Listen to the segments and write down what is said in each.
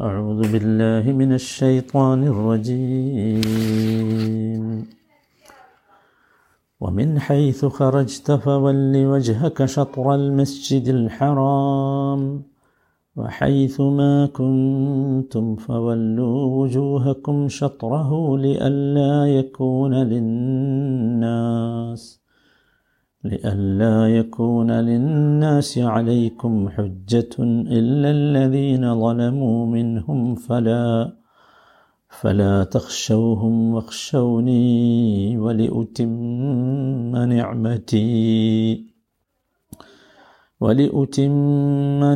أعوذ بالله من الشيطان الرجيم. ومن حيث خرجت فول وجهك شطر المسجد الحرام وحيث ما كنتم فولوا وجوهكم شطره لئلا يكون للناس. لئلا يكون للناس عليكم حجة إلا الذين ظلموا منهم فلا فلا تخشوهم واخشوني ولأتم نعمتي ولأتم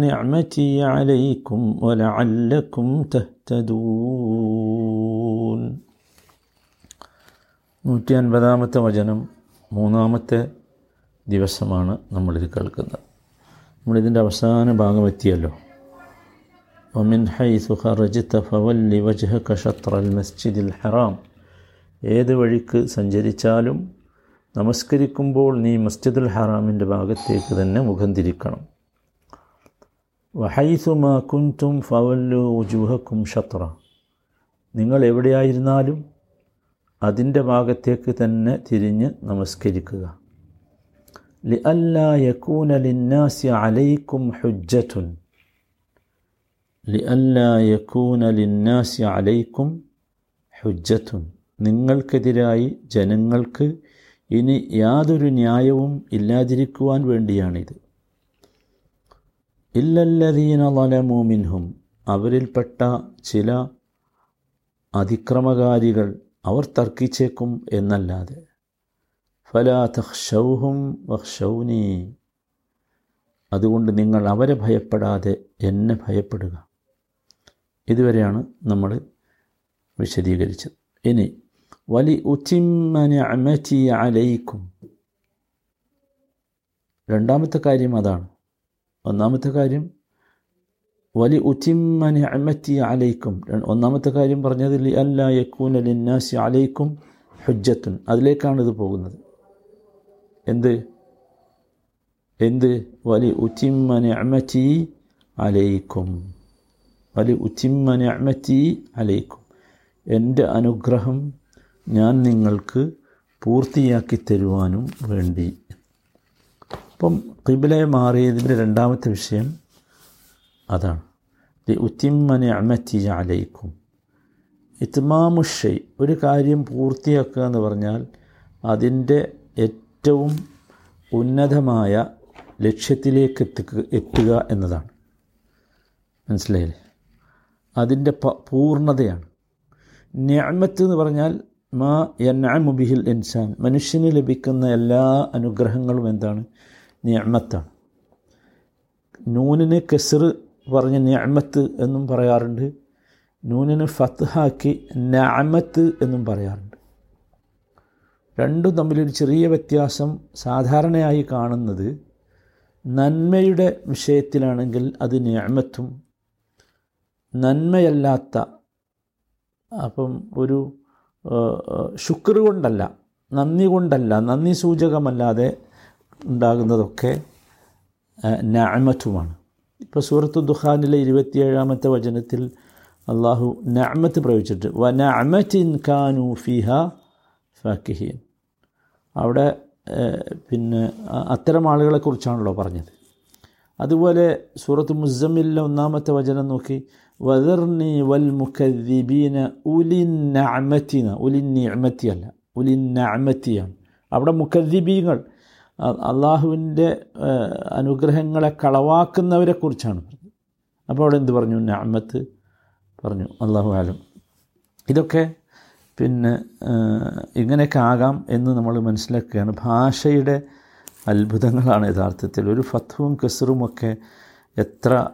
نعمتي عليكم ولعلكم تهتدون നൂറ്റി അൻപതാമത്തെ വചനം മൂന്നാമത്തെ ദിവസമാണ് നമ്മളിത് കേൾക്കുന്നത്. നമ്മളിതിന്റെ അവസാന ഭാഗം എത്തിയല്ലോ. ഒമിൻ ഹൈസു ഖറജിത്ത ഫവല്ലി വജ്ഹക ഷത്രൽ മസ്ജിദിൽ ഹറാം. ഏത് വഴിക്ക് സഞ്ചരിച്ചാലും നമസ്കരിക്കുമ്പോൾ നീ മസ്ജിദുൽ ഹറാമിന്റെ ഭാഗത്തേക്ക് തന്നെ മുഖം തിരിക്കണം. വഹൈസുമാ കുൻതും ഫവല്ലു ഉജുഹക്കും ഷത്ര. നിങ്ങൾ എവിടെയായിരുന്നാലും അതിന്റെ ഭാഗത്തേക്ക് തന്നെ തിരിഞ്ഞ് നമസ്കരിക്കുക. لئلا يكون للناس عليكم حجة لئلا يكون للناس عليكم حجة നിങ്ങൾക്കെതിരായി ജനങ്ങൾക്ക് ഇനി യാതൊരു ന്യായവും ഇല്ലാതിരിക്കുവാൻ വേണ്ടിയാണിത് ഇല്ലല്ലദീന ലലമു മിൻഹും അവരിൽപ്പെട്ട ചില അതിക്രമകാരികൾ അവർ തർക്കിച്ചേക്കും എന്നല്ലാതെ ഫലാ തഹ്ഷൗഹും വഹ്ഷൗനി അതുകൊണ്ട് നിങ്ങൾ അവരെ ഭയപ്പെടാതെ എന്നെ ഭയപ്പെടുക. ഇതുവരെയാണ് നമ്മൾ വിശദീകരിച്ചത്. ഇനി വലി ഉച്ചിമ്മനഅമതി അലൈക്കും. രണ്ടാമത്തെ കാര്യം അതാണ്. ഒന്നാമത്തെ കാര്യം വലി ഉച്ചിമ്മനഅമതി അലൈക്കും. ഒന്നാമത്തെ കാര്യം പറഞ്ഞതിൽ അല്ല അല്ലാ അലയിക്കും ഹുജ്ജത്തുൻ. അതിലേക്കാണ് ഇത് പോകുന്നത്. എന്ത്? എന്ത്? വലി ഉത്തിമ്മ നിഅമതി അലൈക്കും. വലി ഉത്തിമ്മ നിഅമതി അലൈക്കും. എന്റെ അനുഗ്രഹം ഞാൻ നിങ്ങൾക്ക് പൂർത്തിയാക്കി തരുവാനും വേണ്ടി. അപ്പം കിബിലയെ മാറിയതിന്റെ രണ്ടാമത്തെ വിഷയം അതാണ്. ലി ഉത്തിമ്മ നിഅമതി അലൈക്കും. ഇത്മാമുഷൈ ഒരു കാര്യം പൂർത്തിയാക്കുക എന്ന് പറഞ്ഞാൽ അതിന്റെ ഏറ്റവും ഉന്നതമായ ലക്ഷ്യത്തിലേക്ക് എത്തുക എത്തുക എന്നതാണ്. മനസ്സിലായില്ലേ? അതിന്റെ പ പൂർണതയാണ്. ഞാമത്ത് എന്ന് പറഞ്ഞാൽ മാ യന്നാമുബിഹിൽ ഇൻസാൻ. മനുഷ്യന് ലഭിക്കുന്ന എല്ലാ അനുഗ്രഹങ്ങളും എന്താണ്? ഞാമത്താണ് നൂനിന് കെസർ പറഞ്ഞ ഞാമത്ത് എന്നും പറയാറുണ്ട്. നൂനിന് ഫത്ഹാക്കി നാമത്ത് എന്നും പറയാറുണ്ട്. രണ്ടും തമ്മിലൊരു ചെറിയ വ്യത്യാസം സാധാരണയായി കാണുന്നത് നന്മയുടെ വിഷയത്തിലാണെങ്കിൽ അത് ഞാമത്തും നന്മയല്ലാത്ത അപ്പം ഒരു ശുക്ർ കൊണ്ടല്ല നന്ദി കൊണ്ടല്ല നന്ദി സൂചകമല്ലാതെ ഉണ്ടാകുന്നതൊക്കെ നാമത്തുമാണ് ഇപ്പോൾ സൂറത്ത് ദുഹാനിലെ ഇരുപത്തിയേഴാമത്തെ വചനത്തിൽ അള്ളാഹു നാമത്ത് പ്രയോഗിച്ചിട്ട് വ നാമത്തിൻ കാനു ഫിഹ ഫാക്കിഹീൻ അവിടെ പിന്നെ അത്തരം ആളുകളെക്കുറിച്ചാണല്ലോ പറഞ്ഞത്. അതുപോലെ സൂറത്ത് മുസമ്മിലെ ഒന്നാമത്തെ വചനം നോക്കി വദർണി വൽ മുഖദ്ദിബീന ഉലിൻ നഅമത്തിന ഉലിൻ നിഅമത്തി അല്ല ഉലിൻ നഅമത്തിയാണ് അവിടെ മുഖദ്ദിബീങ്ങൾ അള്ളാഹുവിന്റെ അനുഗ്രഹങ്ങളെ കളവാക്കുന്നവരെ കുറിച്ചാണ് പറഞ്ഞത്. അപ്പോൾ അവിടെ എന്ത് പറഞ്ഞു? നഅമത്ത് പറഞ്ഞു. അള്ളാഹു ആലം ഇതൊക്കെ പിന്നെ ഇങ്ങനെയൊക്കെ ആകാം എന്ന് നമ്മൾ മനസ്സിലാക്കുകയാണ്. ഭാഷയുടെ അത്ഭുതങ്ങളാണ് യഥാർത്ഥത്തിൽ. ഒരു ഫത്വവും കെസറുമൊക്കെ എത്ര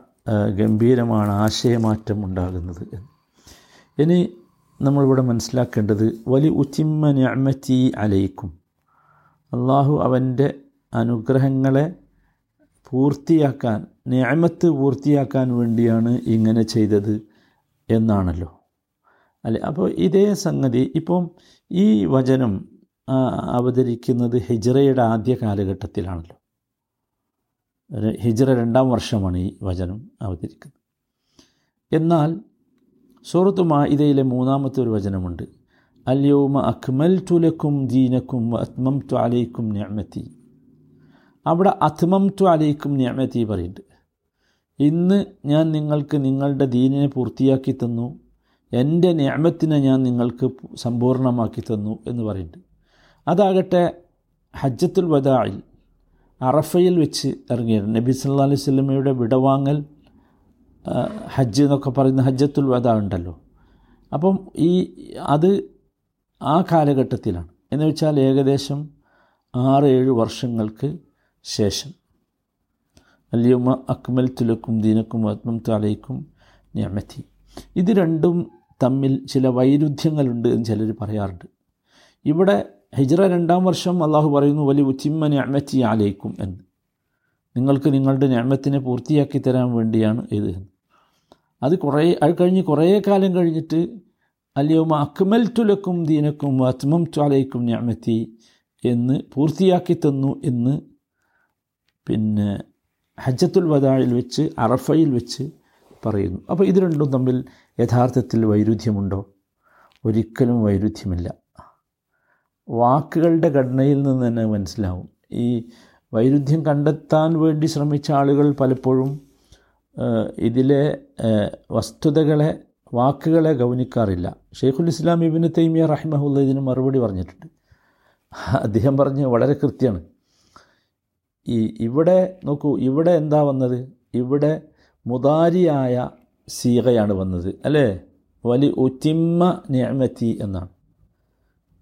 ഗംഭീരമാണ് ആശയമാറ്റം ഉണ്ടാകുന്നത് ഇനി നമ്മളിവിടെ മനസ്സിലാക്കേണ്ടത് വലി ഉച്ചിമ്മ ഞാമത്തി അലയിക്കും അള്ളാഹു അവന്റെ അനുഗ്രഹങ്ങളെ പൂർത്തിയാക്കാൻ ഞാമത്ത് പൂർത്തിയാക്കാൻ വേണ്ടിയാണ് ഇങ്ങനെ ചെയ്തത് എന്നാണല്ലോ. അല്ലെ? അപ്പോൾ ഇതേ സംഗതി ഇപ്പം ഈ വചനം അവതരിക്കുന്നത് ഹിജ്റയുടെ ആദ്യ കാലഘട്ടത്തിലാണല്ലോ. ഹിജ്റ രണ്ടാം വർഷമാണ് ഈ വചനം അവതരിക്കുന്നത്. എന്നാൽ സൂറത്ത് മാഇദയിലെ മൂന്നാമത്തെ ഒരു വചനമുണ്ട്. അല്യോമ അക്മൽ തുലക്കും ദീനക്കും അത്മം ടു അലൈക്കും ഞാമത്തി അവിടെ അത്മം ടു അലൈക്കും ഞാമത്തി പറയുന്നുണ്ട്. ഇന്ന് ഞാൻ നിങ്ങൾക്ക് നിങ്ങളുടെ ദീനിനെ പൂർത്തിയാക്കി തന്നു. എന്റെ ഞാമത്തിനെ ഞാൻ നിങ്ങൾക്ക് സമ്പൂർണമാക്കി തന്നു എന്ന് പറയുന്നുണ്ട്. അതാകട്ടെ ഹജ്ജത്തുൽ വദായിൽ അറഫയിൽ വെച്ച് ഇറങ്ങിയിരുന്നു. നബി സല്ലാ അലൈഹി സ്വലമയുടെ വിടവാങ്ങൽ ഹജ്ജ് എന്നൊക്കെ പറയുന്ന ഹജ്ജത്തുൽ വദ ഉണ്ടല്ലോ. അപ്പം ഈ അത് ആ കാലഘട്ടത്തിലാണ്. എന്ന് വെച്ചാൽ ഏകദേശം ആറ് ഏഴ് വർഷങ്ങൾക്ക് ശേഷം. അല്യമ്മ അക്മൽ തുലക്കും ദീനക്കും ആത്മം താലയ്ക്കും ഞാമത്തി ഇത് രണ്ടും തമ്മിൽ ചില വൈരുദ്ധ്യങ്ങളുണ്ട് എന്ന് ചിലർ പറയാറുണ്ട്. ഇവിടെ ഹിജ്റ രണ്ടാം വർഷം അള്ളാഹു പറയുന്നു വലിയ ഉച്ചിമ്മ ഞാമത്തി ആലയിക്കും എന്ന്. നിങ്ങൾക്ക് നിങ്ങളുടെ ഞാമത്തിനെ പൂർത്തിയാക്കി തരാൻ വേണ്ടിയാണ് ഇത് അത് കുറേ അത് കഴിഞ്ഞ് കുറേ കാലം കഴിഞ്ഞിട്ട് അല്ലയോമ അക്മൽ തുലക്കും ദീനക്കും അത്മം ചാലയിക്കും ഞാമത്തി എന്ന് പൂർത്തിയാക്കി തന്നു എന്ന്. പിന്നെ ഹജ്ജത്തുൽ വദായിൽ വെച്ച് അറഫയിൽ വെച്ച് പറയുന്നു. അപ്പോൾ ഇത് രണ്ടും തമ്മിൽ യഥാർത്ഥത്തിൽ വൈരുദ്ധ്യമുണ്ടോ? ഒരിക്കലും വൈരുദ്ധ്യമില്ല. വാക്കുകളുടെ ഘടനയിൽ നിന്ന് തന്നെ മനസ്സിലാവും. ഈ വൈരുദ്ധ്യം കണ്ടെത്താൻ വേണ്ടി ശ്രമിച്ച ആളുകൾ പലപ്പോഴും ഇതിലെ വസ്തുതകളെ വാക്കുകളെ ഗൗനിക്കാറില്ല. ഷെയ്ഖുൽ ഇസ്ലാം ഇബിന് തൈമിയ റഹിമഹുല്ല ഇതിന് മറുപടി പറഞ്ഞിട്ടുണ്ട്. അദ്ദേഹം പറഞ്ഞ് വളരെ കൃത്യമാണ്. ഈ ഇവിടെ നോക്കൂ ഇവിടെ എന്താ വന്നത്? ഇവിടെ മുതാരിയായ സീകയാണ് വന്നത് അല്ലേ? വലി ഉത്തിമ്മ ഞാമത്തി എന്നാണ്.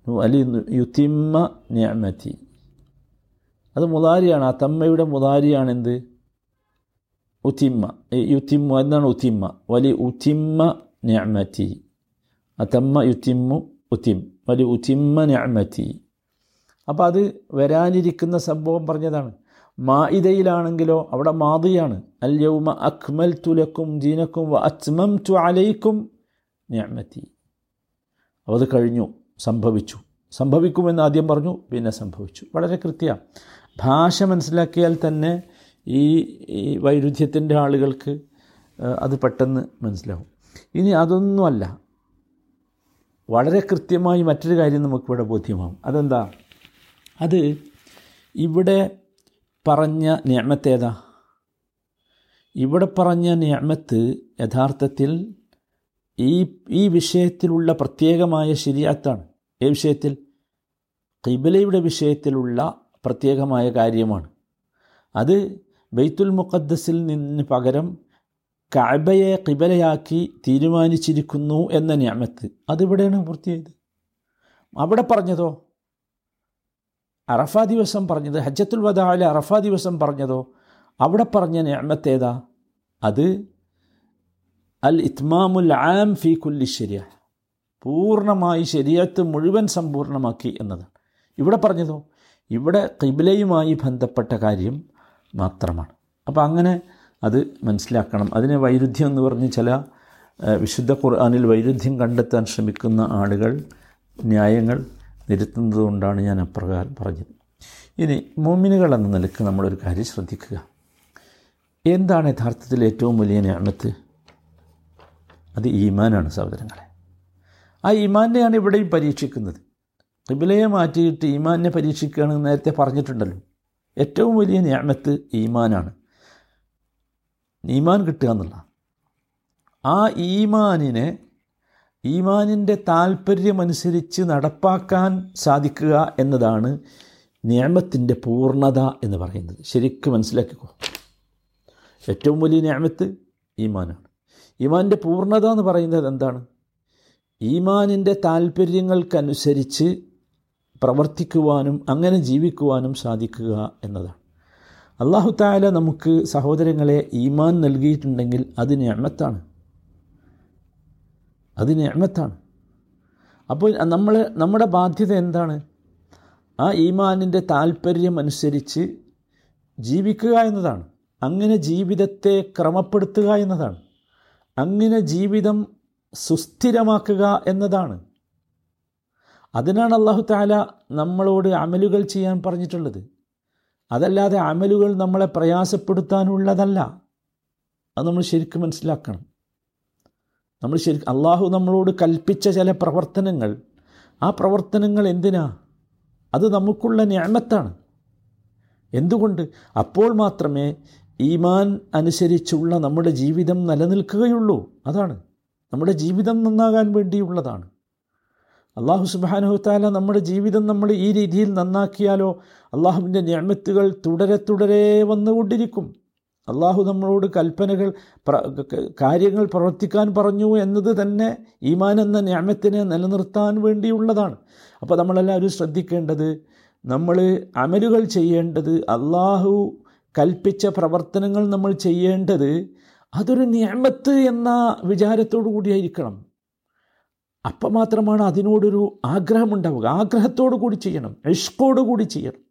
വലി യുത്തിമ്മ ഞാമത്തി അത് മുതാരിയാണ് ആ തമ്മയുടെ മുതാരിയാണ് എന്ത്? ഉത്തിമ്മ. യുത്തിമ്മ എന്നാണ് ഉത്തിമ്മ? വലി ഉത്തിമ്മ ഞാമത്തി അതമ്മ യുത്തിമ്മു ഉത്തിം. വലി ഉത്തിമ്മ ഞാമത്തി അപ്പോൾ അത് വരാനിരിക്കുന്ന സംഭവം പറഞ്ഞതാണ്. മായിദയിലാണെങ്കിലോ അവിടെ മാതിയാണ് അല്യൗമ അക്മൽ തുലക്കും ദീനക്കും വ അത്മം ടു അലൈക്കും ഞാമത്തി അത് കഴിഞ്ഞു സംഭവിച്ചു. സംഭവിക്കുമെന്ന് ആദ്യം പറഞ്ഞു പിന്നെ സംഭവിച്ചു. വളരെ കൃത്യ. ഭാഷ മനസ്സിലാക്കിയാൽ തന്നെ ഈ ഈ വൈരുദ്ധ്യത്തിന്റെ ആളുകൾക്ക് അത് പെട്ടെന്ന് മനസ്സിലാവും. ഇനി അതൊന്നുമല്ല. വളരെ കൃത്യമായി മറ്റൊരു കാര്യം നമുക്കിവിടെ ബോധ്യമാവും. അതെന്താ? അത് ഇവിടെ പറഞ്ഞ ഞാമത്തേതാ ഇവിടെ പറഞ്ഞ ഞാമത്ത് യഥാർത്ഥത്തിൽ ഈ ഈ വിഷയത്തിലുള്ള പ്രത്യേകമായ ശരിയാത്താണ്. ഈ വിഷയത്തിൽ? കിബിലയുടെ വിഷയത്തിലുള്ള പ്രത്യേകമായ കാര്യമാണ്. അത് ബെയ്ത്തുൽ മുഖദ്ദസിൽ നിന്ന് പകരം കഅബയെ കിബലയാക്കി തീരുമാനിച്ചിരിക്കുന്നു എന്ന ഞാമത്ത് അതിവിടെയാണ് പൂർത്തിയായത്? അവിടെ പറഞ്ഞതോ? അറഫ ദിവസം പറഞ്ഞത് ഹജ്ജത്തുൽ വദാലെ അറഫ ദിവസം പറഞ്ഞതോ? അവിടെ പറഞ്ഞ ഞാമത്തേതാ അത് അൽ ഇത്മാമുൽ ആം ഫി കുല്ലി ശരിയ. പൂർണമായി ശരിയത്ത് മുഴുവൻ സമ്പൂർണമാക്കി എന്നതാണ് ഇവിടെ പറഞ്ഞതോ? ഇവിടെ കിബിലയുമായി ബന്ധപ്പെട്ട കാര്യം മാത്രമാണ്. അപ്പോൾ അങ്ങനെ അത് മനസ്സിലാക്കണം. അതിനെ വൈരുദ്ധ്യം എന്ന് പറഞ്ഞ് ചില വിശുദ്ധ ഖുർആാനിൽ വൈരുദ്ധ്യം കണ്ടെത്താൻ ശ്രമിക്കുന്ന ആളുകൾ ന്യായങ്ങൾ നിരത്തുന്നത് കൊണ്ടാണ് ഞാൻ അപ്രകാരം പറഞ്ഞത്. ഇനി മോമിനുകൾ എന്ന നിലയ്ക്ക് നമ്മളൊരു കാര്യം ശ്രദ്ധിക്കുക. എന്താണ് യഥാർത്ഥത്തിൽ ഏറ്റവും വലിയ ഞാനത്ത്? അത് ഈമാനാണ് സഹോദരങ്ങളെ. ആ ഈമാനെയാണ് ഇവിടെയും പരീക്ഷിക്കുന്നത്. കിബിലയെ മാറ്റിയിട്ട് ഈമാനെ പരീക്ഷിക്കുകയാണെന്ന് നേരത്തെ പറഞ്ഞിട്ടുണ്ടല്ലോ. ഏറ്റവും വലിയ ഞാമത്ത് ഈമാനാണ്. ഈമാൻ കിട്ടുക എന്നുള്ള ആ ഈമാനിനെ ഈമാനിന്റെ താല്പര്യമനുസരിച്ച് നടപ്പാക്കാൻ സാധിക്കുക എന്നതാണ് നിയമത്തിന്റെ പൂർണത എന്ന് പറയുന്നത്. ശരിക്കും മനസ്സിലാക്കിക്കോ. ഏറ്റവും വലിയ നിയമത്ത് ഈമാനാണ്. ഈമാനിന്റെ പൂർണത എന്ന് പറയുന്നത് എന്താണ്? ഈമാനിന്റെ താല്പര്യങ്ങൾക്കനുസരിച്ച് പ്രവർത്തിക്കുവാനും അങ്ങനെ ജീവിക്കുവാനും സാധിക്കുക എന്നതാണ്. അള്ളാഹു താല നമുക്ക് സഹോദരങ്ങളെ ഈമാൻ നൽകിയിട്ടുണ്ടെങ്കിൽ അത് ഞാമത്താണ് അത് നിയമത്താണ് അപ്പോൾ നമ്മൾ നമ്മുടെ ബാധ്യത എന്താണ്? ആ ഈമാനിന്റെ താല്പര്യം അനുസരിച്ച് ജീവിക്കുക എന്നതാണ്. അങ്ങനെ ജീവിതത്തെ ക്രമപ്പെടുത്തുക എന്നതാണ്. അങ്ങനെ ജീവിതം സുസ്ഥിരമാക്കുക എന്നതാണ്. അതിനാണ് അള്ളാഹു താല നമ്മളോട് അമലുകൾ ചെയ്യാൻ പറഞ്ഞിട്ടുള്ളത്. അതല്ലാതെ അമലുകൾ നമ്മളെ പ്രയാസപ്പെടുത്താനുള്ളതല്ല. അത് നമ്മൾ ശരിക്കും മനസ്സിലാക്കണം. നമ്മൾ ശരി അള്ളാഹു നമ്മളോട് കൽപ്പിച്ച ചില പ്രവർത്തനങ്ങൾ. ആ പ്രവർത്തനങ്ങൾ എന്തിനാ? അത് നമുക്കുള്ള ഞാമത്താണ് എന്തുകൊണ്ട്? അപ്പോൾ മാത്രമേ ഈമാൻ അനുസരിച്ചുള്ള നമ്മുടെ ജീവിതം നിലനിൽക്കുകയുള്ളൂ. അതാണ്. നമ്മുടെ ജീവിതം നന്നാകാൻ വേണ്ടിയുള്ളതാണ്. അള്ളാഹു സുബാനുഹത്താല നമ്മുടെ ജീവിതം നമ്മൾ ഈ രീതിയിൽ നന്നാക്കിയാലോ അള്ളാഹുവിന്റെ ഞാമത്തുകൾ തുടരെ തുടരെ വന്നുകൊണ്ടിരിക്കും. അള്ളാഹു നമ്മളോട് കൽപ്പനകൾ കാര്യങ്ങൾ പ്രവർത്തിക്കാൻ പറഞ്ഞു എന്നത് തന്നെ ഈമാൻ എന്ന ഞാമത്തിനെ നിലനിർത്താൻ വേണ്ടിയുള്ളതാണ്. അപ്പോൾ നമ്മളെല്ലാവരും ശ്രദ്ധിക്കേണ്ടത് നമ്മൾ അമലുകൾ ചെയ്യേണ്ടത് അള്ളാഹു കൽപ്പിച്ച പ്രവർത്തനങ്ങൾ നമ്മൾ ചെയ്യേണ്ടത് അതൊരു ഞാമത്ത് എന്ന വിചാരത്തോടു കൂടിയായിരിക്കണം. അപ്പം മാത്രമാണ് അതിനോടൊരു ആഗ്രഹമുണ്ടാവുക. ആഗ്രഹത്തോടു കൂടി ചെയ്യണം. ഇഷ്കോടു കൂടി ചെയ്യണം.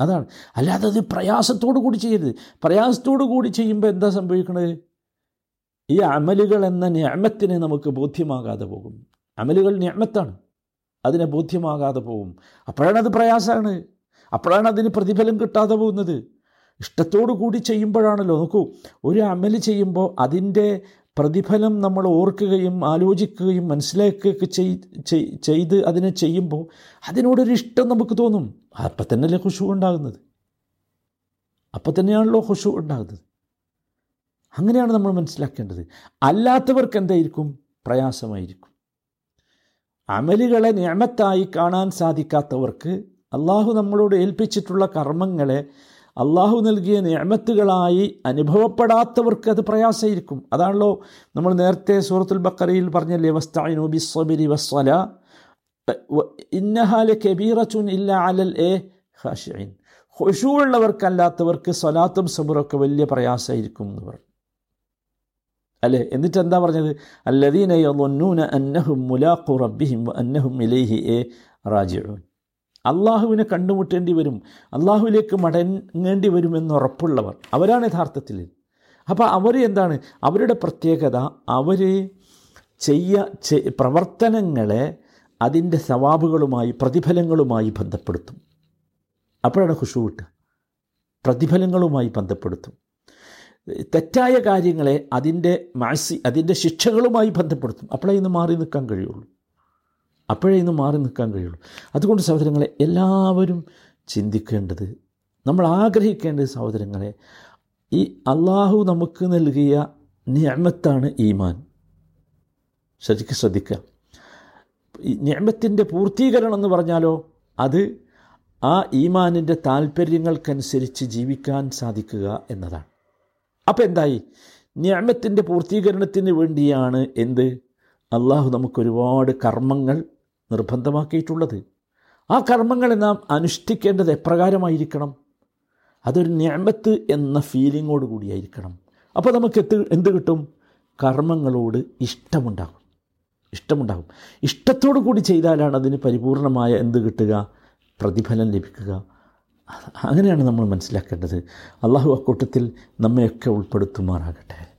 അതാണ്. അല്ലാതെ അത് പ്രയാസത്തോടു കൂടി ചെയ്യരുത്. പ്രയാസത്തോടു കൂടി ചെയ്യുമ്പോൾ എന്താ സംഭവിക്കുന്നത് ഈ അമലുകൾ എന്ന ഞാമത്തിനെ നമുക്ക് ബോധ്യമാകാതെ പോകും. അമലുകൾ ഞാമത്താണ്. അതിനെ ബോധ്യമാകാതെ പോകും. അപ്പോഴാണ് അത് പ്രയാസമാണ്. അപ്പോഴാണ് അതിന് പ്രതിഫലം കിട്ടാതെ പോകുന്നത്. ഇഷ്ടത്തോടു കൂടി ചെയ്യുമ്പോഴാണല്ലോ. നോക്കൂ ഒരു അമൽ ചെയ്യുമ്പോൾ അതിന്റെ പ്രതിഫലം നമ്മൾ ഓർക്കുകയും ആലോചിക്കുകയും മനസ്സിലാക്കുകയൊക്കെ ചെയ്ത് അതിനെ ചെയ്യുമ്പോൾ അതിനോടൊരു ഇഷ്ടം നമുക്ക് തോന്നും. അപ്പം തന്നെയല്ലേ ഖുഷു ഉണ്ടാകുന്നത്. അപ്പം തന്നെയാണല്ലോ ഖുഷു ഉണ്ടാകുന്നത്. അങ്ങനെയാണ് നമ്മൾ മനസ്സിലാക്കേണ്ടത്. അല്ലാത്തവർക്ക് എന്തായിരിക്കും? പ്രയാസമായിരിക്കും. അമലുകളെ നിയമത്തായി കാണാൻ സാധിക്കാത്തവർക്ക് അള്ളാഹു നമ്മളോട് ഏൽപ്പിച്ചിട്ടുള്ള കർമ്മങ്ങളെ അള്ളാഹു നൽകിയ നിയമത്തുകളായി അനുഭവപ്പെടാത്തവർക്ക് അത് പ്രയാസമായിരിക്കും. അതാണല്ലോ നമ്മൾ നേരത്തെ സൂറത്തുൽ ബക്കറിയിൽ പറഞ്ഞ വസ്തായിനു ബിസ്വബിരി വസ്വല ഇന്നഹാല കബീറച്ചുൻ ഇല്ല അലൽ എ ഹാഷിൻ ഹുഷുവുള്ളവർക്കല്ലാത്തവർക്ക് സ്വലാത്തും സബറൊക്കെ വലിയ പ്രയാസമായിരിക്കും എന്ന് പറഞ്ഞു. അല്ലേ? എന്നിട്ട് എന്താ പറഞ്ഞത്? അല്ലദീന അന്നഹും മുലാഖു റബ്ബിഹിം അന്നഹും ഇലൈഹി എ റാജിഊൻ. അള്ളാഹുവിനെ കണ്ടുമുട്ടേണ്ടി വരും. അള്ളാഹുവിലേക്ക് മടങ്ങേണ്ടി വരുമെന്ന് ഉറപ്പുള്ളവർ. അവരാണ് യഥാർത്ഥത്തിൽ. അപ്പോൾ അവർ എന്താണ്? അവരുടെ പ്രത്യേകത അവർ ചെയ്യ പ്രവർത്തനങ്ങളെ അതിന്റെ സവാബുകളുമായി പ്രതിഫലങ്ങളുമായി ബന്ധപ്പെടുത്തും. അപ്പോഴാണ് ഖുഷു കിട്ടുക. പ്രതിഫലങ്ങളുമായി ബന്ധപ്പെടുത്തും. തെറ്റായ കാര്യങ്ങളെ അതിന്റെ മാസി അതിന്റെ ശിക്ഷകളുമായി ബന്ധപ്പെടുത്തും. അപ്പോഴേ ഇന്ന് മാറി നിൽക്കാൻ കഴിയുള്ളൂ. അപ്പോഴേ ഇന്ന് മാറി നിൽക്കാൻ കഴിയുള്ളൂ. അതുകൊണ്ട് സഹോദരങ്ങളെ എല്ലാവരും ചിന്തിക്കേണ്ടത് നമ്മൾ ആഗ്രഹിക്കേണ്ടത് സഹോദരങ്ങളെ ഈ അള്ളാഹു നമുക്ക് നൽകിയ നിയമത്താണ് ഈമാൻ. ശരിക്കും ശ്രദ്ധിക്കുക ഈ നിയമത്തിന്റെ പൂർത്തീകരണം എന്ന് പറഞ്ഞാലോ അത് ആ ഈമാനിന്റെ താല്പര്യങ്ങൾക്കനുസരിച്ച് ജീവിക്കാൻ സാധിക്കുക എന്നതാണ്. അപ്പോൾ എന്തായി? നിയമത്തിന്റെ പൂർത്തീകരണത്തിന് വേണ്ടിയാണ് എന്ത്? അള്ളാഹു നമുക്കൊരുപാട് കർമ്മങ്ങൾ നിർബന്ധമാക്കിയിട്ടുള്ളത്. ആ കർമ്മങ്ങളെ നാം അനുഷ്ഠിക്കേണ്ടത് എപ്രകാരമായിരിക്കണം? അതൊരു ഞാമത്ത് എന്ന ഫീലിങ്ങോട് കൂടിയായിരിക്കണം. അപ്പോൾ നമുക്ക് എത്ത് എന്ത് കിട്ടും? കർമ്മങ്ങളോട് ഇഷ്ടമുണ്ടാകും ഇഷ്ടമുണ്ടാകും ഇഷ്ടത്തോടു കൂടി ചെയ്താലാണ് അതിന് പരിപൂർണമായ എന്ത് കിട്ടുക? പ്രതിഫലം ലഭിക്കുക. അങ്ങനെയാണ് നമ്മൾ മനസ്സിലാക്കേണ്ടത്. അള്ളാഹു അക്കൂട്ടത്തിൽ നമ്മയൊക്കെ ഉൾപ്പെടുത്തുമാറാകട്ടെ.